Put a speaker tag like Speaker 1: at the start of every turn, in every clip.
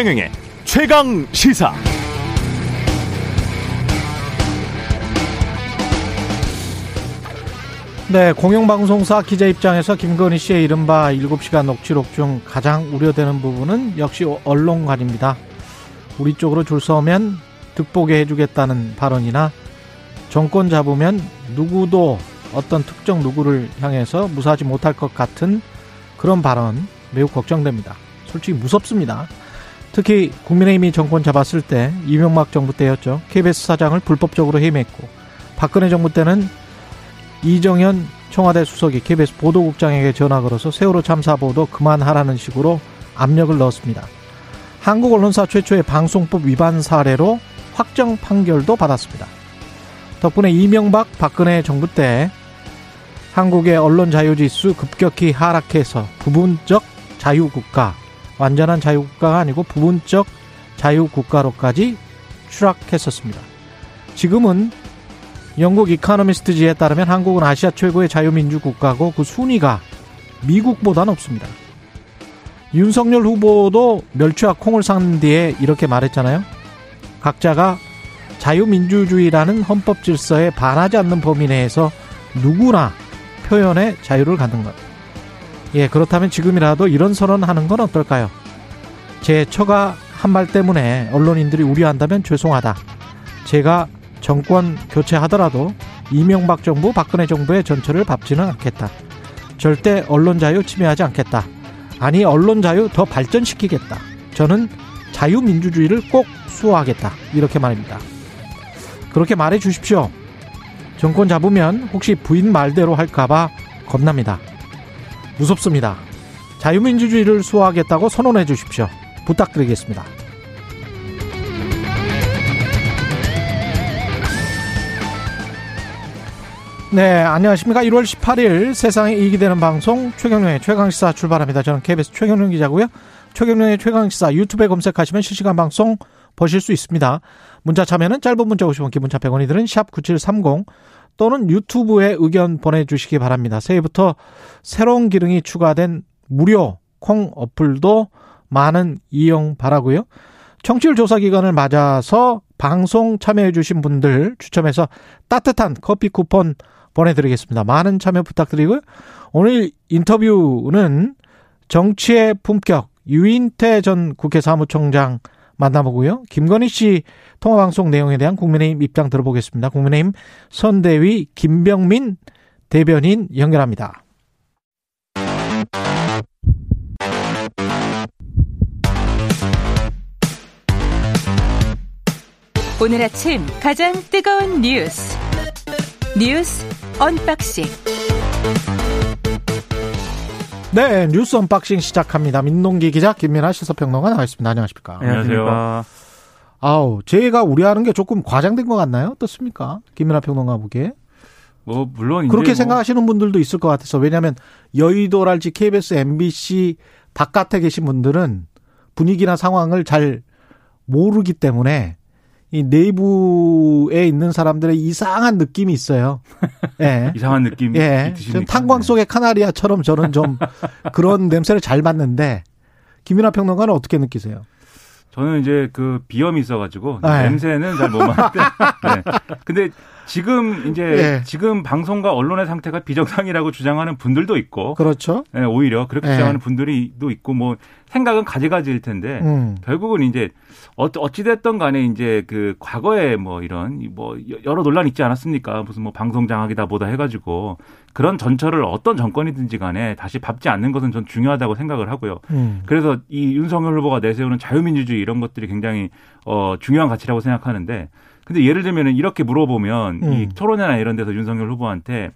Speaker 1: 최경영의 최강 시사.
Speaker 2: 네, 공영방송사 기자 입장에서 김건희 씨의 이른바 7시간 녹취록 중 가장 우려되는 부분은 역시 언론관입니다. 우리 쪽으로 줄 서면 득보게 해주겠다는 발언이나 정권 잡으면 누구도 어떤 특정 누구를 향해서 무사하지 못할 것 같은 그런 발언 매우 걱정됩니다. 솔직히 무섭습니다. 특히 국민의힘이 정권 잡았을 때 이명박 정부 때였죠. KBS 사장을 불법적으로 해임했고 박근혜 정부 때는 이정현 청와대 수석이 KBS 보도국장에게 전화 걸어서 세월호 참사 보도 그만하라는 식으로 압력을 넣었습니다. 한국 언론사 최초의 방송법 위반 사례로 확정 판결도 받았습니다. 덕분에 이명박 박근혜 정부 때 한국의 언론 자유지수 급격히 하락해서 부분적 자유국가, 완전한 자유국가가 아니고 부분적 자유국가로까지 추락했었습니다. 지금은 영국 이카노미스트지에 따르면 한국은 아시아 최고의 자유민주 국가고 그 순위가 미국보다 높습니다. 윤석열 후보도 멸치와 콩을 산 뒤에 이렇게 말했잖아요. 각자가 자유민주주의라는 헌법 질서에 반하지 않는 범위 내에서 누구나 표현의 자유를 갖는 것. 예, 그렇다면 지금이라도 이런 선언하는 건 어떨까요? 제 처가 한 말 때문에 언론인들이 우려한다면 죄송하다. 제가 정권 교체하더라도 이명박 정부, 박근혜 정부의 전철을 밟지는 않겠다. 절대 언론 자유 침해하지 않겠다. 아니, 언론 자유 더 발전시키겠다. 저는 자유민주주의를 꼭 수호하겠다. 이렇게 말입니다. 그렇게 말해 주십시오. 정권 잡으면 혹시 부인 말대로 할까봐 겁납니다. 무섭습니다. 자유민주주의를 수호하겠다고 선언해 주십시오. 부탁드리겠습니다. 네, 안녕하십니까. 1월 18일 세상에 이익이 되는 방송 최경련의 최강시사 출발합니다. 저는 KBS 최경련 기자고요. 최경련의 최강시사 유튜브에 검색하시면 실시간 방송 보실 수 있습니다. 문자 참여는 짧은 문자 50원, 기본차 100원이 드는 샵9730 또는 유튜브에 의견 보내주시기 바랍니다. 새해부터 새로운 기능이 추가된 무료 콩 어플도 많은 이용 바라고요. 청취율 조사 기간을 맞아서 방송 참여해 주신 분들 추첨해서 따뜻한 커피 쿠폰 보내드리겠습니다. 많은 참여 부탁드리고요. 오늘 인터뷰는 정치의 품격 유인태 전 국회 사무총장 만나보고요. 김건희 씨 통화 방송 내용에 대한 국민의힘 입장 들어보겠습니다. 국민의힘 선대위 김병민 대변인 연결합니다.
Speaker 3: 오늘 아침 가장 뜨거운 뉴스 뉴스 unboxing
Speaker 2: 네 뉴스 unboxing 시작합니다. 민동기 기자 김민아 시사평론가 나와 있습니다. 안녕하십니까?
Speaker 4: 안녕하세요.
Speaker 2: 아우 제가 우려하는 게 조금 과장된 것 같나요? 어떻습니까? 김민아 평론가 보기에
Speaker 4: 뭐 물론
Speaker 2: 그렇게
Speaker 4: 뭐
Speaker 2: 생각하시는 분들도 있을 것 같아서 왜냐하면 여의도랄지 KBS, MBC 바깥에 계신 분들은 분위기나 상황을 잘 모르기 때문에 이 내부에 있는 사람들의 이상한 느낌이 있어요. 예.
Speaker 4: 이상한 느낌
Speaker 2: 예. 좀 탄광 속의 카나리아처럼 저는 좀 그런 냄새를 잘 맡는데 김민아 평론가는 어떻게 느끼세요?
Speaker 4: 저는 이제 그 비염이 있어가지고
Speaker 2: 아, 예.
Speaker 4: 냄새는 잘 못 맡는데. 네. 근데 지금 이제
Speaker 2: 예.
Speaker 4: 지금 방송과 언론의 상태가 비정상이라고 주장하는 분들도 있고,
Speaker 2: 그렇죠.
Speaker 4: 예, 오히려 그렇게
Speaker 2: 예.
Speaker 4: 주장하는 분들이도 있고, 뭐 생각은 가지가지일 텐데
Speaker 2: 음.
Speaker 4: 결국은 이제 어- 어찌됐든 간에 이제 그 과거에 뭐 이런 뭐 여러 논란 있지 않았습니까? 무슨 뭐 방송 장악이다 보다 해 가지고 그런 전철을 어떤 정권이든지 간에 다시 밟지 않는 것은 전 중요하다고 생각을 하고요.
Speaker 2: 음.
Speaker 4: 그래서 이 윤석열 후보가 내세우는 자유민주주의 이런 것들이 굉장히 어 중요한 가치라고 생각하는데 근데 예를 들면은 이렇게 물어보면
Speaker 2: 음.
Speaker 4: 이 토론회나 이런 데서 윤석열 후보한테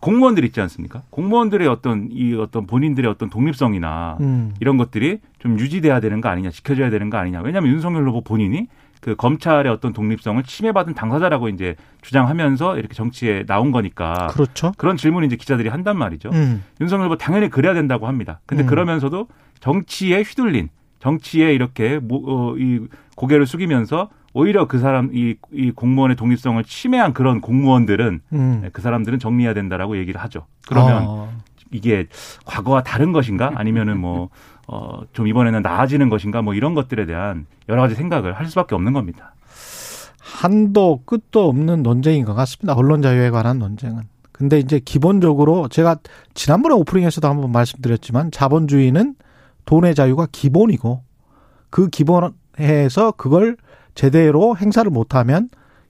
Speaker 4: 공무원들 있지 않습니까? 공무원들의 어떤 이 어떤 본인들의 어떤 독립성이나
Speaker 2: 음.
Speaker 4: 이런 것들이 좀 유지돼야 되는 거 아니냐, 지켜져야 되는 거 아니냐. 왜냐하면 윤석열 후보 본인이 그 검찰의 어떤 독립성을 침해받은 당사자라고 이제 주장하면서 이렇게 정치에 나온 거니까
Speaker 2: 그렇죠.
Speaker 4: 그런 질문을 이제 기자들이 한단 말이죠.
Speaker 2: 음.
Speaker 4: 윤석열 후보 당연히 그래야 된다고 합니다. 근데
Speaker 2: 음.
Speaker 4: 그러면서도 정치에 휘둘린 정치에 이렇게 모- 어, 이 고개를 숙이면서 오히려 그 사람 이, 이 공무원의 독립성을 침해한 그런 공무원들은
Speaker 2: 음.
Speaker 4: 그 사람들은 정리해야 된다라고 얘기를 하죠. 그러면
Speaker 2: 어.
Speaker 4: 이게 과거와 다른 것인가? 아니면은 뭐 어, 좀 이번에는 나아지는 것인가 뭐 이런 것들에 대한 여러 가지 생각을 할 수밖에 없는 겁니다.
Speaker 2: 한도 끝도 없는 논쟁인 것 같습니다. 언론 자유에 관한 논쟁은. 근데 이제 기본적으로 제가 지난번에 오프닝에서도 한번 말씀드렸지만 자본주의는 돈의 자유가 기본이고 그 기본에서 그걸 제대로 행사를 못하면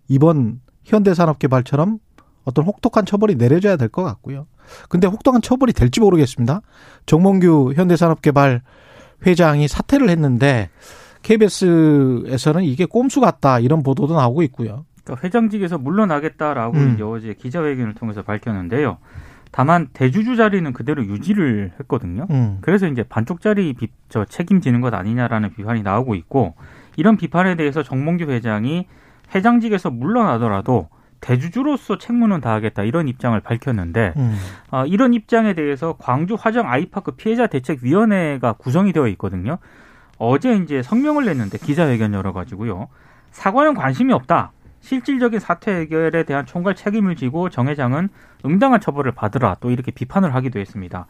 Speaker 2: 이번 현대산업개발처럼 어떤 혹독한 처벌이 내려져야 될 것 같고요. 근데 혹독한 처벌이 될지 모르겠습니다. 정몽규 현대산업개발 회장이 사퇴를 했는데 KBS에서는 이게 꼼수 같다 이런 보도도 나오고 있고요.
Speaker 5: 그러니까 회장직에서 물러나겠다라고
Speaker 2: 음.
Speaker 5: 이제 어제 기자회견을 통해서 밝혔는데요. 다만 대주주 자리는 그대로 유지를 했거든요.
Speaker 2: 음.
Speaker 5: 그래서 이제 반쪽짜리 비, 저 책임지는 것 아니냐라는 비판이 나오고 있고 이런 비판에 대해서 정몽규 회장이 회장직에서 물러나더라도 대주주로서 책무는 다하겠다 이런 입장을 밝혔는데
Speaker 2: 음.
Speaker 5: 어, 이런 입장에 대해서 광주 화정 아이파크 피해자 대책위원회가 구성이 되어 있거든요. 어제 이제 성명을 냈는데 기자회견 열어가지고요. 사과는 관심이 없다. 실질적인 사태 해결에 대한 총괄 책임을 지고 정 회장은 응당한 처벌을 받으라 또 이렇게 비판을 하기도 했습니다.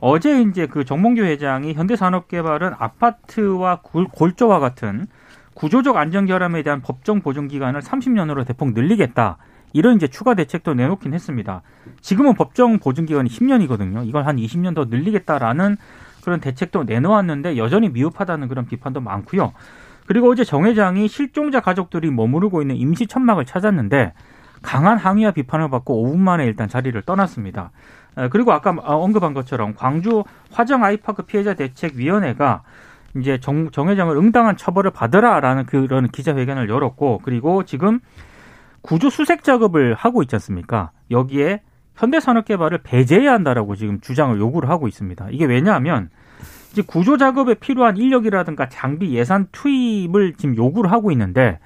Speaker 5: 어제 이제 그 정몽규 회장이 현대산업개발은 아파트와 골- 골조와 같은 구조적 안전 결함에 대한 법정 보증 기간을 30년으로 대폭 늘리겠다. 이런 이제 추가 대책도 내놓긴 했습니다. 지금은 법정 보증 기간이 10년이거든요. 이걸 한 20년 더 늘리겠다라는 그런 대책도 내놓았는데 여전히 미흡하다는 그런 비판도 많고요. 그리고 어제 정 회장이 실종자 가족들이 머무르고 있는 임시 천막을 찾았는데 강한 항의와 비판을 받고 5분 만에 일단 자리를 떠났습니다. 어, 그리고 아까 언급한 것처럼 광주 화정 아이파크 피해자 대책위원회가 이제 정, 정 회장을 응당한 처벌을 받으라라는 그런 기자회견을 열었고 그리고 지금 구조 수색 작업을 하고 있지 않습니까? 여기에 현대산업개발을 배제해야 한다라고 지금 주장을 요구를 하고 있습니다. 이게 왜냐하면 이제 구조 작업에 필요한 인력이라든가 장비 예산 투입을 지금 요구를 하고 있는데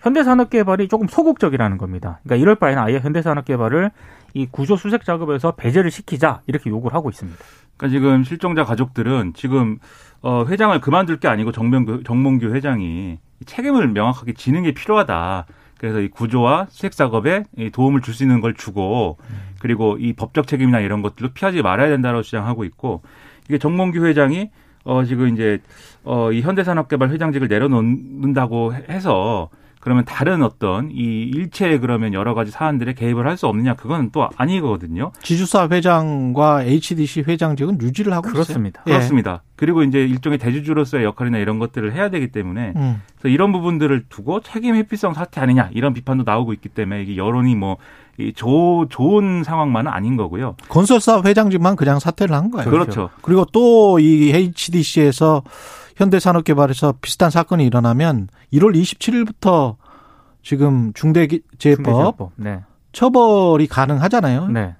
Speaker 5: 현대산업개발이 조금 소극적이라는 겁니다. 그러니까 이럴 바에는 아예 현대산업개발을 이 구조 수색 작업에서 배제를 시키자 이렇게 요구를 하고 있습니다.
Speaker 4: 그러니까 지금 실종자 가족들은 지금 어, 회장을 그만둘 게 아니고 정명규, 정몽규 회장이 책임을 명확하게 지는 게 필요하다. 그래서 이 구조와 수색 작업에 이 도움을 줄 수 있는 걸 주고 그리고 이 법적 책임이나 이런 것들도 피하지 말아야 된다고 주장하고 있고 이게 정몽규 회장이 어 지금 이제 어이 현대산업개발 회장직을 내려놓는다고 해서 그러면 다른 어떤 이 일체의 그러면 여러 가지 사안들에 개입을 할 수 없느냐 그건 또 아니거든요.
Speaker 2: 지주사 회장과 HDC 회장직은 유지를 하고
Speaker 5: 그렇습니다.
Speaker 2: 있어요. 예.
Speaker 4: 그렇습니다. 그리고 이제 일종의 대주주로서의 역할이나 이런 것들을 해야 되기 때문에
Speaker 2: 음.
Speaker 4: 그래서 이런 부분들을 두고 책임 회피성 사태 아니냐 이런 비판도 나오고 있기 때문에 이게 여론이 뭐 이 좋은 상황만은 아닌 거고요.
Speaker 2: 건설사 회장직만 그냥 사퇴를 한 거예요.
Speaker 4: 그렇죠.
Speaker 2: 그리고 또 이 HDC에서 현대산업개발에서 비슷한 사건이 일어나면 1월 27일부터 지금 중대재해법.
Speaker 5: 네.
Speaker 2: 처벌이 가능하잖아요.
Speaker 5: 네.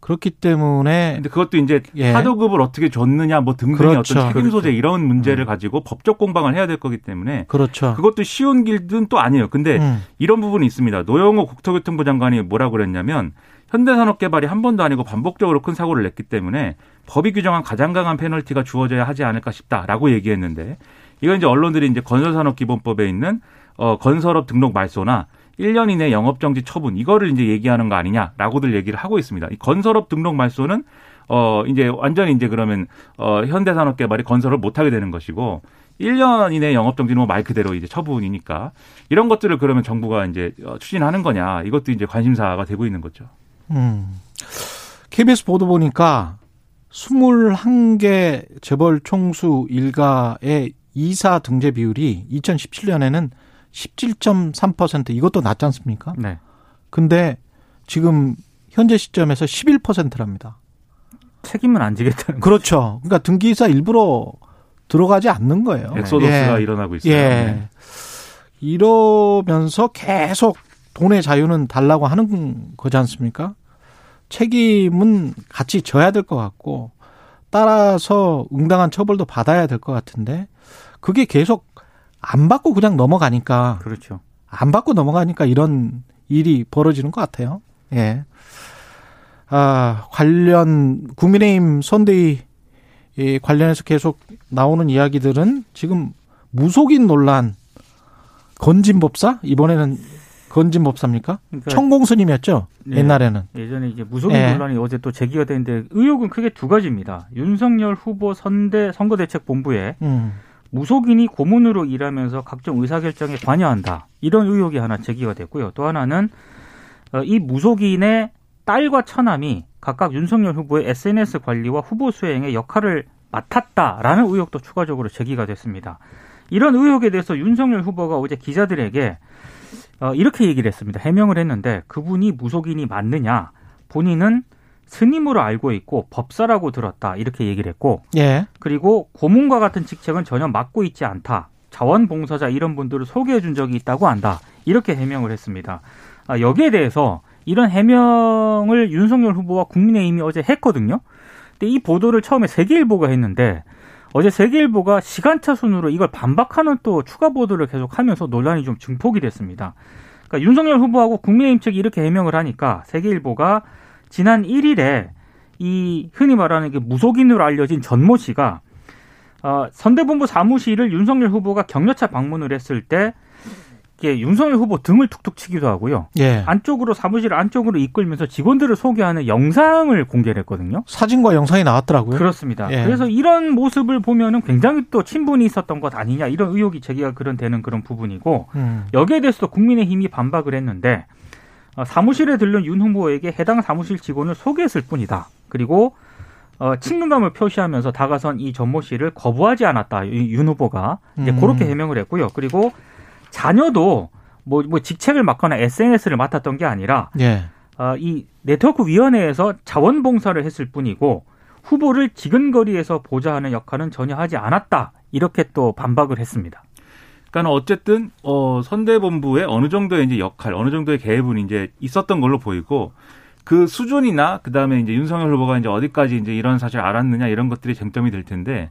Speaker 2: 그렇기 때문에
Speaker 4: 근데 그것도 이제
Speaker 2: 예.
Speaker 4: 하도급을 어떻게 줬느냐 뭐 등등의
Speaker 2: 그렇죠.
Speaker 4: 어떤 책임 소재
Speaker 5: 그렇죠.
Speaker 4: 이런 문제를 가지고 법적 공방을 해야 될 거기 때문에
Speaker 2: 그렇죠.
Speaker 4: 그것도 쉬운 길은 또 아니에요. 근데
Speaker 2: 음.
Speaker 4: 이런 부분이 있습니다. 노영호 국토교통부 장관이 뭐라고 그랬냐면 현대산업개발이 한 번도 아니고 반복적으로 큰 사고를 냈기 때문에 법이 규정한 가장 강한 페널티가 주어져야 하지 않을까 싶다라고 얘기했는데 이건 이제 언론들이 이제 건설산업기본법에 있는 어 건설업 등록 말소나 1년 이내 영업정지 처분 이거를 이제 얘기하는 거 아니냐라고들 얘기를 하고 있습니다. 이 건설업 등록 말소는 어 이제 완전히 이제 그러면 어 현대산업개발이 건설을 못 하게 되는 것이고 1년 이내 영업정지는 뭐 말 그대로 이제 처분이니까 이런 것들을 그러면 정부가 이제 어, 추진하는 거냐 이것도 이제 관심사가 되고 있는 거죠.
Speaker 2: 음. KBS 보도 보니까 21개 재벌 총수 일가의 이사 등재 비율이 2017년에는 17.3% 이것도 낮지 않습니까?
Speaker 5: 네.
Speaker 2: 근데 지금 현재 시점에서 11%랍니다.
Speaker 5: 책임은 안 지겠다는 거.
Speaker 2: 그렇죠. 그러니까 등기이사 일부러 들어가지 않는 거예요.
Speaker 4: 엑소더스가
Speaker 2: 예.
Speaker 4: 일어나고 있어요.
Speaker 2: 예.
Speaker 4: 네.
Speaker 2: 이러면서 계속 돈의 자유는 달라고 하는 거지 않습니까? 책임은 같이 져야 될 것 같고 따라서 응당한 처벌도 받아야 될 것 같은데 그게 계속 안 받고 그냥 넘어가니까
Speaker 5: 그렇죠.
Speaker 2: 안 받고 넘어가니까 이런 일이 벌어지는 것 같아요. 예. 아, 관련, 국민의힘 선대위 이 관련해서 계속 나오는 이야기들은 지금 무속인 논란, 건진법사? 이번에는 건진 법사입니까?
Speaker 5: 그러니까
Speaker 2: 천공 스님이었죠.
Speaker 5: 네.
Speaker 2: 옛날에는.
Speaker 5: 예전에 이제 무속인
Speaker 2: 예.
Speaker 5: 논란이 어제 또 제기가 됐는데 의혹은 크게 두 가지입니다. 윤석열 후보 선대 선거대책본부에
Speaker 2: 음.
Speaker 5: 무속인이 고문으로 일하면서 각종 의사결정에 관여한다. 이런 의혹이 하나 제기가 됐고요. 또 하나는 어, 이 무속인의 딸과 처남이 각각 윤석열 후보의 SNS 관리와 후보 수행의 역할을 맡았다라는 의혹도 추가적으로 제기가 됐습니다. 이런 의혹에 대해서 윤석열 후보가 어제 기자들에게 어, 이렇게 얘기를 했습니다. 해명을 했는데 그분이 무속인이 맞느냐? 본인은 스님으로 알고 있고 법사라고 들었다. 이렇게 얘기를 했고
Speaker 2: 예.
Speaker 5: 그리고 고문과 같은 직책은 전혀 맡고 있지 않다. 자원봉사자 이런 분들을 소개해 준 적이 있다고 한다. 이렇게 해명을 했습니다. 아, 여기에 대해서 이런 해명을 윤석열 후보와 국민의힘이 어제 했거든요. 근데 이 보도를 처음에 세계일보가 했는데 어제 세계일보가 시간차 순으로 이걸 반박하는 또 추가 보도를 계속하면서 논란이 좀 증폭이 됐습니다. 그러니까 윤석열 후보하고 국민의힘 측이 이렇게 해명을 하니까 세계일보가 지난 1일에 이 흔히 말하는 게 무속인으로 알려진 전모 씨가 어, 선대본부 사무실을 윤석열 후보가 격려차 방문을 했을 때 이게 윤석열 후보 등을 툭툭 치기도 하고요.
Speaker 2: 예.
Speaker 5: 안쪽으로 사무실 안쪽으로 이끌면서 직원들을 소개하는 영상을 공개를 했거든요.
Speaker 2: 사진과 영상이 나왔더라고요.
Speaker 5: 그렇습니다.
Speaker 2: 예.
Speaker 5: 그래서 이런 모습을 보면은 굉장히 또 친분이 있었던 것 아니냐 이런 의혹이 제기가 그런 되는 그런 부분이고
Speaker 2: 음.
Speaker 5: 여기에 대해서도 국민의힘이 반박을 했는데 어, 사무실에 들른 윤 후보에게 해당 사무실 직원을 소개했을 뿐이다. 그리고 어, 친근감을 표시하면서 다가선 이 전모 씨를 거부하지 않았다. 이 윤 후보가 이제
Speaker 2: 음.
Speaker 5: 그렇게 해명을 했고요. 그리고 자녀도 뭐, 뭐 직책을 맡거나 SNS를 맡았던 게 아니라
Speaker 2: 예.
Speaker 5: 어, 이 네트워크 위원회에서 자원봉사를 했을 뿐이고 후보를 지근거리에서 보좌하는 역할은 전혀 하지 않았다. 이렇게 또 반박을 했습니다.
Speaker 4: 그러니까 어쨌든 어 선대본부의 어느 정도의 이제 역할, 어느 정도의 계획은 이제 있었던 걸로 보이고 그 수준이나 그다음에 이제 윤석열 후보가 이제 어디까지 이제 이런 사실 알았느냐 이런 것들이 쟁점이 될 텐데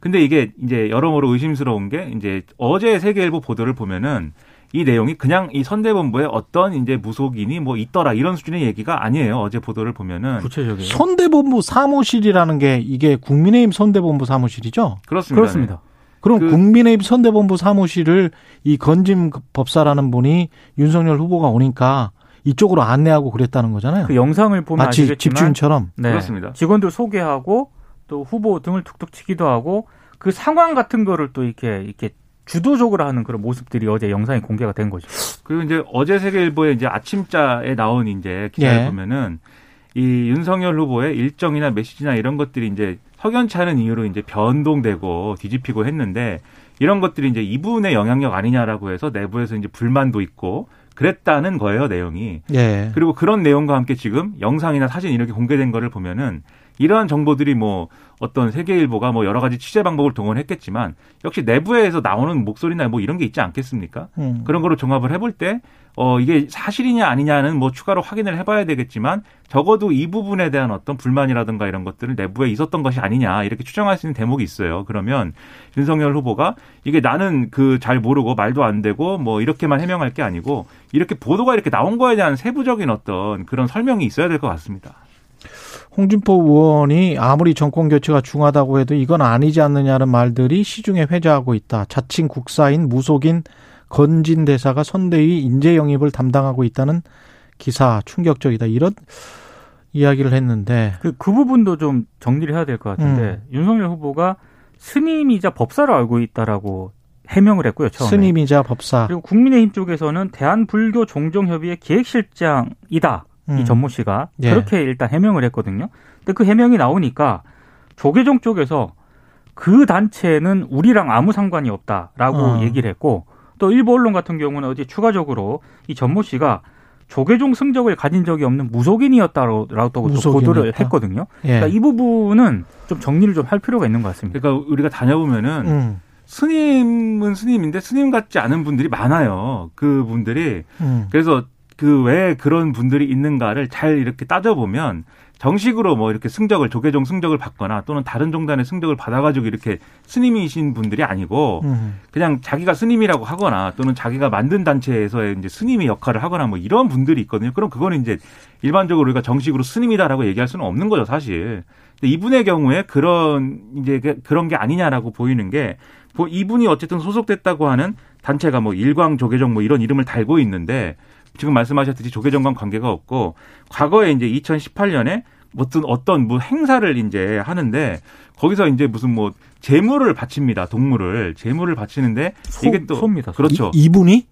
Speaker 4: 근데 이게 이제 여러모로 의심스러운 게 이제 어제 세계일보 보도를 보면은 이 내용이 그냥 이 선대본부에 어떤 이제 무속인이 뭐 있더라 이런 수준의 얘기가 아니에요. 어제 보도를 보면은
Speaker 5: 구체적이에요.
Speaker 2: 선대본부 사무실이라는 게 이게 국민의힘 선대본부 사무실이죠?
Speaker 4: 그렇습니다.
Speaker 5: 그렇습니다.
Speaker 2: 그럼
Speaker 4: 그-
Speaker 2: 국민의힘 선대본부 사무실을 이 건짐 법사라는 분이 윤석열 후보가 오니까 이쪽으로 안내하고 그랬다는 거잖아요.
Speaker 5: 그 영상을 보면
Speaker 2: 마치
Speaker 5: 아시겠지만
Speaker 2: 집주인처럼.
Speaker 5: 네.
Speaker 4: 그렇습니다.
Speaker 5: 직원들 소개하고 또 후보 등을 툭툭 치기도 하고 그 상황 같은 거를 또 이렇게 이렇게 주도적으로 하는 그런 모습들이 어제 영상에 공개가 된 거죠.
Speaker 4: 그리고 이제 어제 세계일보에 이제 아침자에 나온 이제 기사를
Speaker 2: 예.
Speaker 4: 보면은 이 윤석열 후보의 일정이나 메시지나 이런 것들이 이제 석연치 않은 이유로 이제 변동되고 뒤집히고 했는데 이런 것들이 이제 이분의 영향력 아니냐라고 해서 내부에서 이제 불만도 있고 그랬다는 거예요, 내용이.
Speaker 2: 예.
Speaker 4: 그리고 그런 내용과 함께 지금 영상이나 사진 이렇게 공개된 거를 보면은 이러한 정보들이 뭐 어떤 세계일보가 뭐 여러 가지 취재 방법을 동원했겠지만 역시 내부에서 나오는 목소리나 뭐 이런 게 있지 않겠습니까?
Speaker 2: 음.
Speaker 4: 그런 거를 종합을 해볼 때, 어, 이게 사실이냐 아니냐는 뭐 추가로 확인을 해봐야 되겠지만 적어도 이 부분에 대한 어떤 불만이라든가 이런 것들을 내부에 있었던 것이 아니냐 이렇게 추정할 수 있는 대목이 있어요. 그러면 윤석열 후보가 이게 나는 그 잘 모르고 말도 안 되고 뭐 이렇게만 해명할 게 아니고 이렇게 보도가 이렇게 나온 거에 대한 세부적인 어떤 그런 설명이 있어야 될 것 같습니다.
Speaker 2: 홍준표 의원이 아무리 정권 교체가 중하다고 해도 이건 아니지 않느냐는 말들이 시중에 회자하고 있다. 자칭 국사인 무속인 건진 대사가 선대위 인재 영입을 담당하고 있다는 기사 충격적이다. 이런 이야기를 했는데
Speaker 5: 그, 그 부분도 좀 정리를 해야 될 것 같은데 윤석열 후보가 스님이자 법사로 알고 있다라고 해명을 했고요. 처음에.
Speaker 2: 스님이자 법사.
Speaker 5: 그리고 국민의힘 쪽에서는 대한불교 종종협의회 기획실장이다. 이
Speaker 2: 음.
Speaker 5: 전모 씨가
Speaker 2: 예.
Speaker 5: 그렇게 일단 해명을 했거든요. 근데 그 해명이 나오니까 조계종 쪽에서 그 단체는 우리랑 아무 상관이 없다라고
Speaker 2: 어.
Speaker 5: 얘기를 했고 또 일부 언론 같은 경우는 어제 추가적으로 이 전모 씨가 조계종 승적을 가진 적이 없는 무속인이었다라고 또. 보도를 했거든요.
Speaker 2: 예.
Speaker 5: 그러니까 이 부분은 좀 정리를 좀 할 필요가 있는 것 같습니다.
Speaker 4: 그러니까 우리가 다녀보면은
Speaker 2: 음.
Speaker 4: 스님은 스님인데 스님 같지 않은 분들이 많아요. 그 분들이
Speaker 2: 음.
Speaker 4: 그래서 그 왜 그런 분들이 있는가를 잘 이렇게 따져보면 정식으로 뭐 이렇게 승적을 조계종 승적을 받거나 또는 다른 종단의 승적을 받아가지고 이렇게 스님이신 분들이 아니고
Speaker 2: 음.
Speaker 4: 그냥 자기가 스님이라고 하거나 또는 자기가 만든 단체에서의 이제 스님의 역할을 하거나 뭐 이런 분들이 있거든요. 그럼 그거는 이제 일반적으로 우리가 정식으로 스님이다라고 얘기할 수는 없는 거죠, 사실. 근데 이분의 경우에 그런 이제 그- 그런 게 아니냐라고 보이는 게 뭐 이분이 어쨌든 소속됐다고 하는 단체가 뭐 일광 조계종 뭐 이런 이름을 달고 있는데 지금 말씀하셨듯이 조계종과 관계가 없고 과거에 이제 2018년에 어떤 어떤 뭐 행사를 이제 하는데 거기서 이제 무슨 뭐 재물을 바칩니다. 동물을 재물을 바치는데
Speaker 5: 소,
Speaker 4: 이게 또
Speaker 5: 소입니다. 소.
Speaker 4: 그렇죠.
Speaker 2: 이, 이분이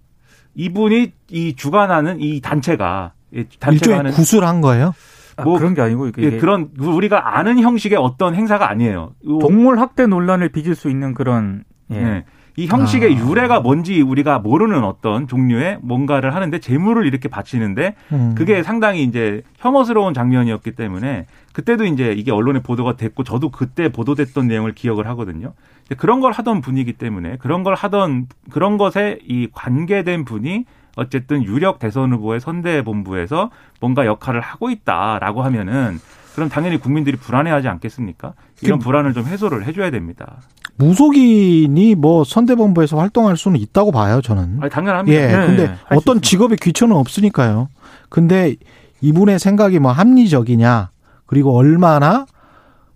Speaker 4: 이분이 이 주관하는 이 단체가 이 단체가
Speaker 2: 일종의
Speaker 4: 하는
Speaker 2: 구술한 거예요.
Speaker 5: 아,
Speaker 4: 뭐
Speaker 5: 그런 게 아니고 이게
Speaker 4: 예, 그런 우리가 아는 형식의 어떤 행사가 아니에요. 요-
Speaker 5: 동물 학대 논란을 빚을 수 있는 그런 예.
Speaker 4: 네. 이 형식의
Speaker 2: 아.
Speaker 4: 유래가 뭔지 우리가 모르는 어떤 종류의 뭔가를 하는데 재물을 이렇게 바치는데
Speaker 2: 음.
Speaker 4: 그게 상당히 이제 혐오스러운 장면이었기 때문에 그때도 이제 이게 언론에 보도가 됐고 저도 그때 보도됐던 내용을 기억을 하거든요. 그런 걸 하던 분이기 때문에 그런 걸 하던 그런 것에 이 관계된 분이 어쨌든 유력 대선 후보의 선대 본부에서 뭔가 역할을 하고 있다라고 하면은 그럼 당연히 국민들이 불안해하지 않겠습니까? 이런
Speaker 2: 그-
Speaker 4: 불안을 좀 해소를 해줘야 됩니다.
Speaker 2: 무속인이 뭐 선대본부에서 활동할 수는 있다고 봐요, 저는.
Speaker 4: 아니, 당연합니다.
Speaker 2: 예.
Speaker 5: 네,
Speaker 2: 근데
Speaker 5: 할수
Speaker 2: 어떤
Speaker 5: 있습니다.
Speaker 2: 직업의 귀천은 없으니까요. 근데 이분의 생각이 뭐 합리적이냐, 그리고 얼마나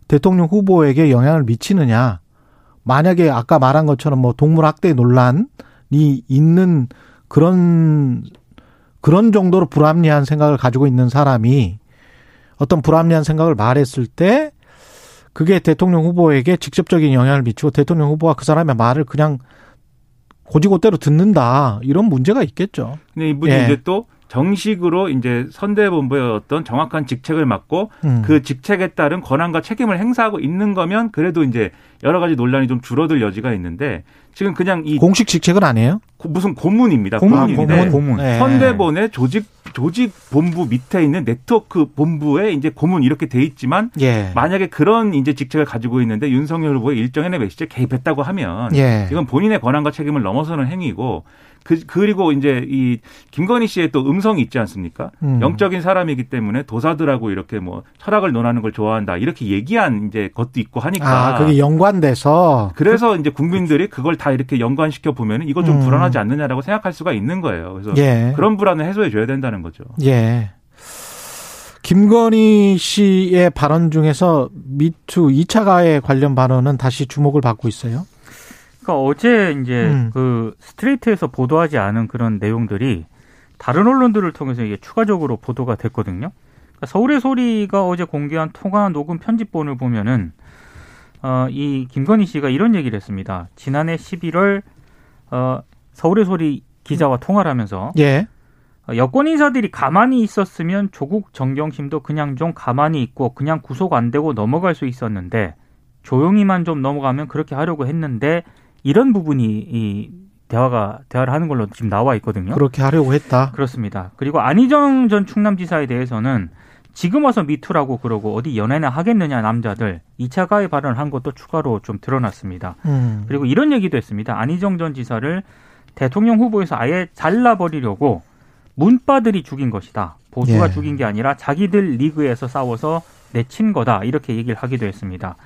Speaker 2: 대통령 후보에게 영향을 미치느냐. 만약에 아까 말한 것처럼 뭐 동물 학대 논란이 있는 그런 그런 정도로 불합리한 생각을 가지고 있는 사람이 어떤 불합리한 생각을 말했을 때 그게 대통령 후보에게 직접적인 영향을 미치고 대통령 후보가 그 사람의 말을 그냥 고지고대로 듣는다 이런 문제가 있겠죠.
Speaker 4: 근데 이분이
Speaker 2: 예.
Speaker 4: 이제 또 정식으로 이제 선대본부의 어떤 정확한 직책을 맡고
Speaker 2: 음.
Speaker 4: 그 직책에 따른 권한과 책임을 행사하고 있는 거면 그래도 이제 여러 가지 논란이 좀 줄어들 여지가 있는데 지금 그냥 이
Speaker 2: 공식 직책은 아니에요?
Speaker 4: 고- 무슨 고문입니다.
Speaker 5: 고문입니다.
Speaker 4: 고문인데
Speaker 5: 고문.
Speaker 2: 네.
Speaker 4: 선대본의 조직 조직 본부 밑에 있는 네트워크 본부에 이제 고문 이렇게 돼 있지만
Speaker 2: 예.
Speaker 4: 만약에 그런 이제 직책을 가지고 있는데 윤석열 후보의 일정의 메시지에 개입했다고 하면
Speaker 2: 예.
Speaker 4: 이건 본인의 권한과 책임을 넘어서는 행위고 그, 그리고 이제 이 김건희 씨의 또 음성이 있지 않습니까?
Speaker 2: 음.
Speaker 4: 영적인 사람이기 때문에 도사들하고 이렇게 뭐 철학을 논하는 걸 좋아한다 이렇게 얘기한 이제 것도 있고 하니까
Speaker 2: 아, 그게 연관돼서
Speaker 4: 그래서 이제 국민들이 그걸 다 이렇게 연관시켜 보면 이거 좀
Speaker 2: 음.
Speaker 4: 불안하지 않느냐라고 생각할 수가 있는 거예요. 그래서
Speaker 2: 예.
Speaker 4: 그런 불안을 해소해 줘야 된다는 거죠.
Speaker 2: 예. 김건희 씨의 발언 중에서 미투 2차 가해 관련 발언은 다시 주목을 받고 있어요.
Speaker 5: 그러니까 어제 이제
Speaker 2: 음.
Speaker 5: 그 스트레이트에서 보도하지 않은 그런 내용들이 다른 언론들을 통해서 이게 추가적으로 보도가 됐거든요. 그러니까 서울의 소리가 어제 공개한 통화 녹음 편집본을 보면은 어, 이 김건희 씨가 이런 얘기를 했습니다. 지난해 11월 어, 서울의 소리 기자와 통화를 하면서
Speaker 2: 예.
Speaker 5: 어, 여권 인사들이 가만히 있었으면 조국 정경심도 그냥 좀 가만히 있고 그냥 구속 안 되고 넘어갈 수 있었는데 조용히만 좀 넘어가면 그렇게 하려고 했는데 이런 부분이 이 대화가 대화를 하는 걸로 지금 나와 있거든요.
Speaker 2: 그렇게 하려고 했다.
Speaker 5: 그렇습니다. 그리고 안희정 전 충남지사에 대해서는 지금 와서 미투라고 그러고 어디 연애나 하겠느냐 남자들 2차 가해 발언을 한 것도 추가로 좀 드러났습니다.
Speaker 2: 음.
Speaker 5: 그리고 이런 얘기도 했습니다. 안희정 전 지사를 대통령 후보에서 아예 잘라버리려고 문바들이 죽인 것이다. 보수가
Speaker 2: 예.
Speaker 5: 죽인 게 아니라 자기들 리그에서 싸워서 내친 거다. 이렇게 얘기를 하기도 했습니다.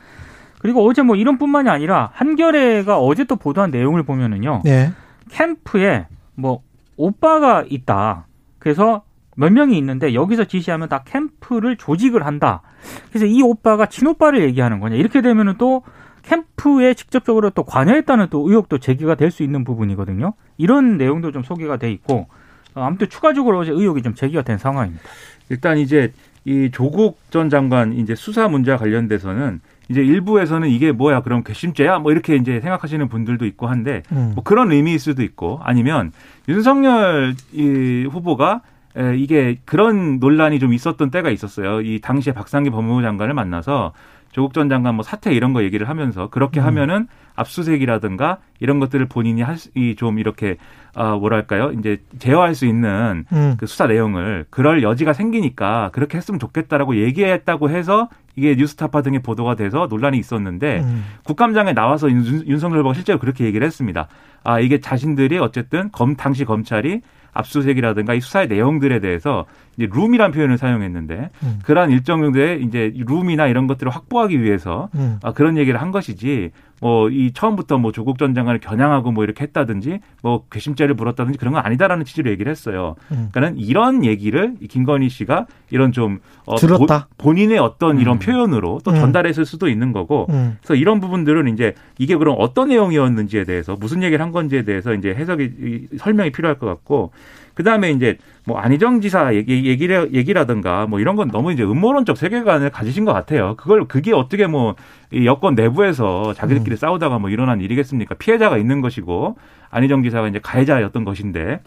Speaker 5: 그리고 어제 뭐 이런 뿐만이 아니라 한겨레가 어제 또 보도한 내용을 보면은요.
Speaker 2: 예.
Speaker 5: 캠프에 뭐 오빠가 있다. 그래서 몇 명이 있는데 여기서 지시하면 다 캠프를 조직을 한다. 그래서 이 오빠가 친오빠를 얘기하는 거냐. 이렇게 되면은 또 캠프에 직접적으로 또 관여했다는 또 의혹도 제기가 될 수 있는 부분이거든요. 이런 내용도 좀 소개가 돼 있고 어, 아무튼 추가적으로 어제 의혹이 좀 제기가 된 상황입니다.
Speaker 4: 일단 이제 이 조국 전 장관 이제 수사 문제와 관련돼서는 이제 일부에서는 이게 뭐야 그럼 괘씸죄야 뭐 이렇게 이제 생각하시는 분들도 있고 한데
Speaker 2: 음.
Speaker 4: 뭐 그런 의미일 수도 있고 아니면 윤석열 이 후보가 에, 이게 그런 논란이 좀 있었던 때가 있었어요. 이 당시에 박상기 법무부 장관을 만나서 조국 전 장관 뭐 사퇴 이런 거 얘기를 하면서 그렇게
Speaker 2: 음.
Speaker 4: 하면은 압수수색이라든가 이런 것들을 본인이 할좀 이렇게 아 뭐랄까요 이제 제어할 수 있는
Speaker 2: 음.
Speaker 4: 그 수사 내용을 그럴 여지가 생기니까 그렇게 했으면 좋겠다라고 얘기했다고 해서 이게 뉴스타파 등의 보도가 돼서 논란이 있었는데
Speaker 2: 음.
Speaker 4: 국감장에 나와서 윤, 윤석열 후보가 실제로 그렇게 얘기를 했습니다. 아 이게 자신들이 어쨌든 검 당시 검찰이 압수수색이라든가 이 수사의 내용들에 대해서 이제 룸이란 표현을 사용했는데
Speaker 2: 음.
Speaker 4: 그러한 일정 정도의 이제 룸이나 이런 것들을 확보하기 위해서
Speaker 2: 음.
Speaker 4: 아, 그런 얘기를 한 것이지 뭐 이 처음부터 뭐 조국 전 장관을 겨냥하고 뭐 이렇게 했다든지 뭐 괘씸죄를 물었다든지 그런 건 아니다라는 취지로 얘기를 했어요.
Speaker 2: 음.
Speaker 4: 그러니까는 이런 얘기를 이 김건희 씨가 이런 좀 어,
Speaker 2: 들었다.
Speaker 4: 보- 본인의 어떤 이런
Speaker 5: 음.
Speaker 4: 표현으로 또
Speaker 2: 음.
Speaker 4: 전달했을 수도 있는 거고
Speaker 2: 음.
Speaker 4: 그래서 이런 부분들은 이제 이게 그럼 어떤 내용이었는지에 대해서 무슨 얘기를 한 건지에 대해서 이제 해석이 이- 설명이 필요할 것 같고 그다음에 이제 뭐 안희정 지사 얘기, 얘기를 얘기라든가 뭐 이런 건 너무 이제 음모론적 세계관을 가지신 것 같아요. 그걸 그게 어떻게 뭐이 여권 내부에서 자기들끼리 음. 싸우다가 뭐 일어난 일이겠습니까? 피해자가 있는 것이고 안희정 지사가 이제 가해자였던 것인데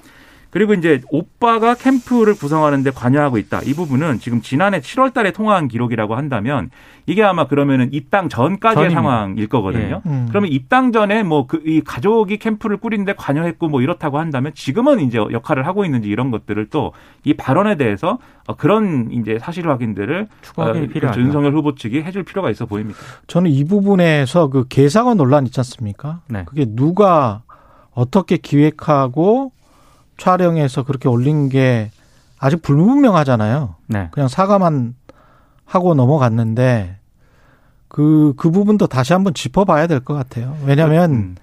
Speaker 4: 그리고 이제 오빠가 캠프를 구성하는데 관여하고 있다. 이 부분은 지금 지난해 7월 달에 통화한 기록이라고 한다면 이게 아마 그러면은 입당 전까지의 전입니다. 상황일 거거든요. 예. 음. 그러면 입당 전에 뭐 그 이 가족이 캠프를 꾸리는데 관여했고 뭐 이렇다고 한다면 지금은 이제 역할을 하고 있는지 이런 것들을 또 이 발언에 대해서 어, 그런 이제 사실 확인들을 추가 확인이 어, 필요하죠. 윤석열 후보 측이 해줄 필요가 있어 보입니다.
Speaker 2: 저는 이 부분에서 그 개사관 논란 있지 않습니까? 네. 그게 누가 어떻게 기획하고 촬영해서 그렇게 올린 게 아직 불분명하잖아요. 네. 그냥 사과만 하고 넘어갔는데 그, 그 부분도 다시 한번 짚어봐야 될 것 같아요. 왜냐하면 음.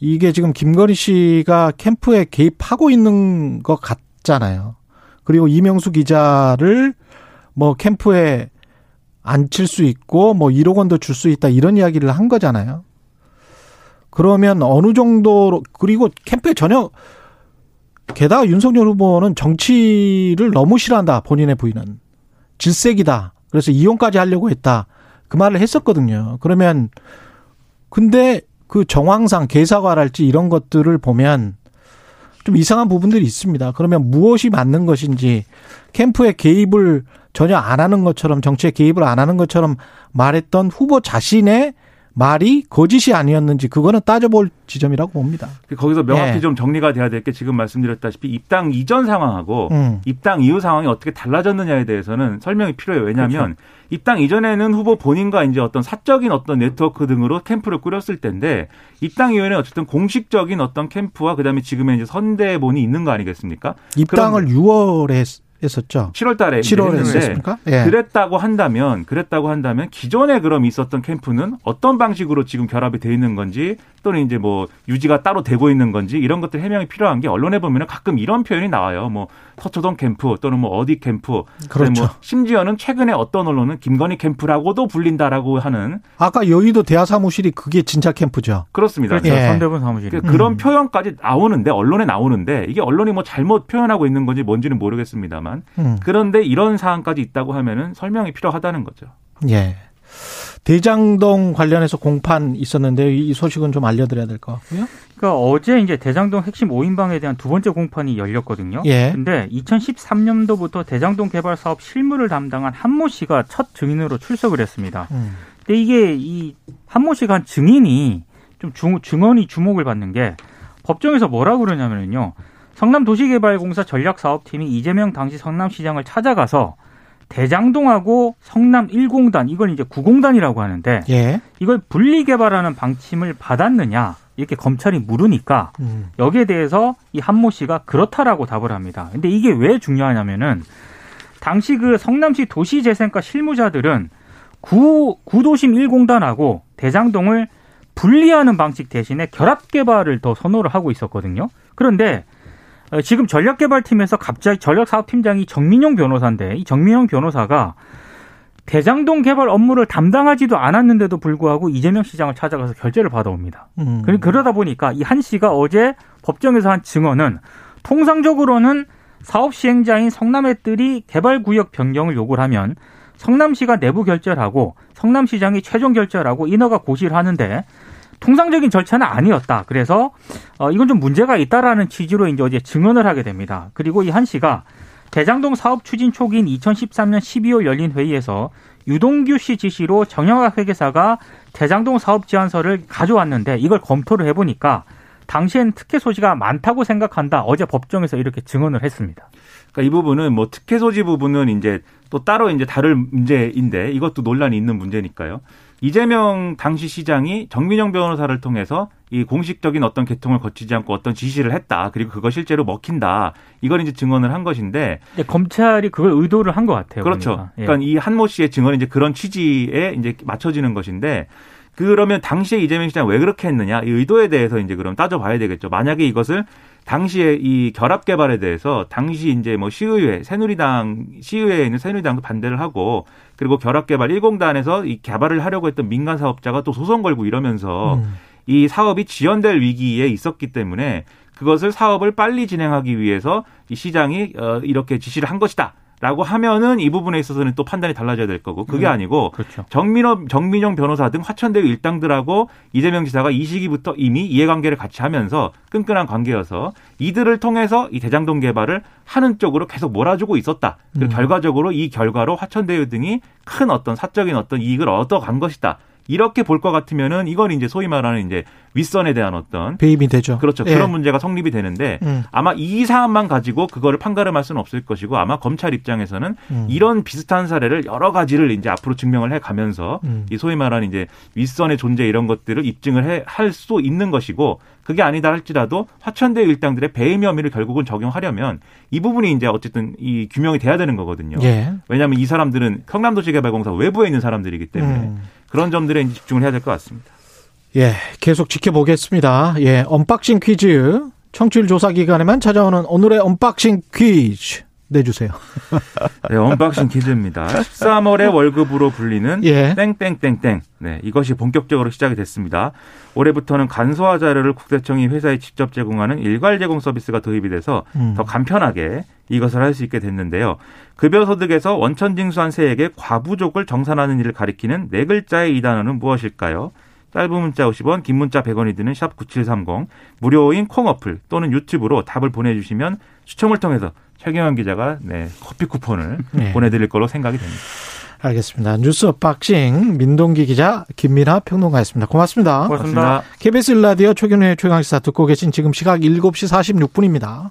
Speaker 2: 이게 지금 김건희 씨가 캠프에 개입하고 있는 것 같잖아요. 그리고 이명수 기자를 뭐 캠프에 앉힐 수 있고 뭐 1억 원도 줄 수 있다 이런 이야기를 한 거잖아요. 그러면 어느 정도로 그리고 캠프에 전혀 게다가 윤석열 후보는 정치를 너무 싫어한다. 본인의 부인은. 질색이다. 그래서 이혼까지 하려고 했다. 그 말을 했었거든요. 그러면 근데 그 정황상 개사과랄지 이런 것들을 보면 좀 이상한 부분들이 있습니다. 그러면 무엇이 맞는 것인지 캠프에 개입을 전혀 안 하는 것처럼 정치에 개입을 안 하는 것처럼 말했던 후보 자신의 말이 거짓이 아니었는지 그거는 따져볼 지점이라고 봅니다.
Speaker 4: 거기서 명확히 예. 좀 정리가 돼야 될 게 지금 말씀드렸다시피 입당 이전 상황하고 음. 입당 이후 상황이 어떻게 달라졌느냐에 대해서는 설명이 필요해요. 왜냐하면 그렇죠. 입당 이전에는 후보 본인과 이제 어떤 사적인 어떤 네트워크 등으로 캠프를 꾸렸을 텐데 입당 이후에는 어쨌든 공식적인 어떤 캠프와 그다음에 지금의 이제 선대본이 있는 거 아니겠습니까?
Speaker 2: 입당을 6월에 했었죠.
Speaker 4: 7월 달에 7월에 했습니까? 예. 그랬다고 한다면 그랬다고 한다면 기존에 그럼 있었던 캠프는 어떤 방식으로 지금 결합이 돼 있는 건지 또는 이제 뭐 유지가 따로 되고 있는 건지 이런 것들 해명이 필요한 게 언론에 보면은 가끔 이런 표현이 나와요. 뭐 서초동 캠프 또는 뭐 어디 캠프 그렇죠. 뭐 심지어는 최근에 어떤 언론은 김건희 캠프라고도 불린다라고 하는
Speaker 2: 아까 여의도 대하 사무실이 그게 진짜 캠프죠.
Speaker 4: 그렇습니다.
Speaker 5: 그렇죠. 예. 선대본 사무실.
Speaker 4: 그 그런 음. 표현까지 나오는데 언론에 나오는데 이게 언론이 뭐 잘못 표현하고 있는 건지 뭔지는 모르겠습니다만 음. 그런데 이런 사안까지 있다고 하면은 설명이 필요하다는 거죠.
Speaker 2: 예. 대장동 관련해서 공판 있었는데 이 소식은 좀 알려드려야 될 것 같고요.
Speaker 5: 그러니까 어제 이제 대장동 핵심 5인방에 대한 두 번째 공판이 열렸거든요. 예. 근데 2013년도부터 대장동 개발 사업 실무를 담당한 한모 씨가 첫 증인으로 출석을 했습니다. 음. 근데 이게 이 한모 씨가 한 증인이 좀 중, 증언이 주목을 받는 게 법정에서 뭐라고 그러냐면요. 성남도시개발공사 전략사업팀이 이재명 당시 성남시장을 찾아가서 대장동하고 성남 1공단 이걸 이제 9공단이라고 하는데 예. 이걸 분리 개발하는 방침을 받았느냐 이렇게 검찰이 물으니까 음. 여기에 대해서 이 한모 씨가 그렇다라고 답을 합니다. 근데 이게 왜 중요하냐면은 당시 그 성남시 도시재생과 실무자들은 구, 구도심 1공단하고 대장동을 분리하는 방식 대신에 결합 개발을 더 선호를 하고 있었거든요. 그런데 어, 지금 전략개발팀에서 갑자기 전략사업팀장이 정민용 변호사인데 이 정민용 변호사가 대장동 개발 업무를 담당하지도 않았는데도 불구하고 이재명 시장을 찾아가서 결재를 받아옵니다. 음. 그러다 보니까 이 한 씨가 어제 법정에서 한 증언은 통상적으로는 사업 시행자인 성남의들이 개발 구역 변경을 요구를 하면 성남시가 내부 결재를 하고 성남시장이 최종 결재를 하고 인허가 고시를 하는데 통상적인 절차는 아니었다. 그래서 어, 이건 좀 문제가 있다라는 취지로 이제 어제 증언을 하게 됩니다. 그리고 이 한 씨가 대장동 사업 추진 초기인 2013년 12월 열린 회의에서 유동규 씨 지시로 정영학 회계사가 대장동 사업 제안서를 가져왔는데 이걸 검토를 해보니까 당시엔 특혜 소지가 많다고 생각한다. 어제 법정에서 이렇게 증언을 했습니다.
Speaker 4: 그러니까 이 부분은 뭐 특혜 소지 부분은 이제 또 따로 이제 다를 문제인데 이것도 논란이 있는 문제니까요. 이재명 당시 시장이 정민영 변호사를 통해서 이 공식적인 어떤 개통을 거치지 않고 어떤 지시를 했다. 그리고 그거 실제로 먹힌다. 이걸 이제 증언을 한 것인데
Speaker 5: 검찰이 그걸 의도를 한 것 같아요.
Speaker 4: 그렇죠. 예. 그러니까 이 한모 씨의 증언이 이제 그런 취지에 이제 맞춰지는 것인데 그러면 당시에 이재명 시장 왜 그렇게 했느냐 이 의도에 대해서 이제 그럼 따져봐야 되겠죠. 만약에 이것을 당시에 이 결합 개발에 대해서 당시 이제 뭐 시의회 새누리당 시의회에 있는 새누리당도 반대를 하고 그리고 결합 개발 1공단에서 이 개발을 하려고 했던 민간 사업자가 또 소송 걸고 이러면서 음. 이 사업이 지연될 위기에 있었기 때문에 그것을 사업을 빨리 진행하기 위해서 이 시장이 어, 이렇게 지시를 한 것이다. 라고 하면은 이 부분에 있어서는 또 판단이 달라져야 될 거고 그게
Speaker 5: 음,
Speaker 4: 아니고
Speaker 5: 그렇죠.
Speaker 4: 정민호 정민용 변호사 등 화천대유 일당들하고 이재명 지사가 이 시기부터 이미 이해관계를 같이 하면서 끈끈한 관계여서 이들을 통해서 이 대장동 개발을 하는 쪽으로 계속 몰아주고 있었다. 그
Speaker 2: 음.
Speaker 4: 결과적으로 이 결과로 화천대유 등이 큰 어떤 사적인 어떤 이익을 얻어간 것이다. 이렇게 볼 것 같으면은 이건 이제 소위 말하는 이제 윗선에 대한 어떤
Speaker 2: 배임이 되죠.
Speaker 4: 그렇죠.
Speaker 2: 예.
Speaker 4: 그런 문제가 성립이 되는데
Speaker 2: 음.
Speaker 4: 아마 이 사안만 가지고 그거를 판가름할 수는 없을 것이고 아마 검찰 입장에서는
Speaker 2: 음.
Speaker 4: 이런 비슷한 사례를 여러 가지를 이제 앞으로 증명을 해 가면서
Speaker 2: 음.
Speaker 4: 이 소위 말하는 이제 윗선의 존재 이런 것들을 입증을 해 할 수 있는 것이고 그게 아니다 할지라도 화천대 일당들의 배임 혐의를 결국은 적용하려면 이 부분이 이제 어쨌든 이 규명이 돼야 되는 거거든요.
Speaker 2: 예.
Speaker 4: 왜냐하면 이 사람들은 경남도시개발공사 외부에 있는 사람들이기 때문에
Speaker 2: 음.
Speaker 4: 그런 점들에 집중을 해야 될 것 같습니다.
Speaker 2: 예, 계속 지켜보겠습니다. 예, unboxing 퀴즈. 청취율 조사 기간에만 찾아오는 오늘의 unboxing 퀴즈 내주세요.
Speaker 4: 네, unboxing 퀴즈입니다. 13월의 월급으로 불리는
Speaker 2: 예.
Speaker 4: 땡땡땡땡. 네, 이것이 본격적으로 시작이 됐습니다. 올해부터는 간소화 자료를 국세청이 회사에 직접 제공하는 일괄 제공 서비스가 도입이 돼서
Speaker 2: 음.
Speaker 4: 더 간편하게 이것을 할 수 있게 됐는데요. 급여 소득에서 원천 징수한 세액의 과부족을 정산하는 일을 가리키는 네 글자의 이 단어는 무엇일까요? 짧은 문자 50원, 긴 문자 100원이 드는 샵 9730, 무료인 콩 어플 또는 유튜브로 답을 보내주시면 추첨을 통해서 최경영 기자가 네, 커피 쿠폰을
Speaker 2: 네.
Speaker 4: 보내드릴 걸로 생각이 됩니다.
Speaker 2: 알겠습니다. 뉴스 unboxing 민동기 기자 김민아 평론가였습니다. 고맙습니다.
Speaker 5: 고맙습니다.
Speaker 2: KBS 일라디오 최경영의 최강시사 듣고 계신 지금 시각 7시 46분입니다.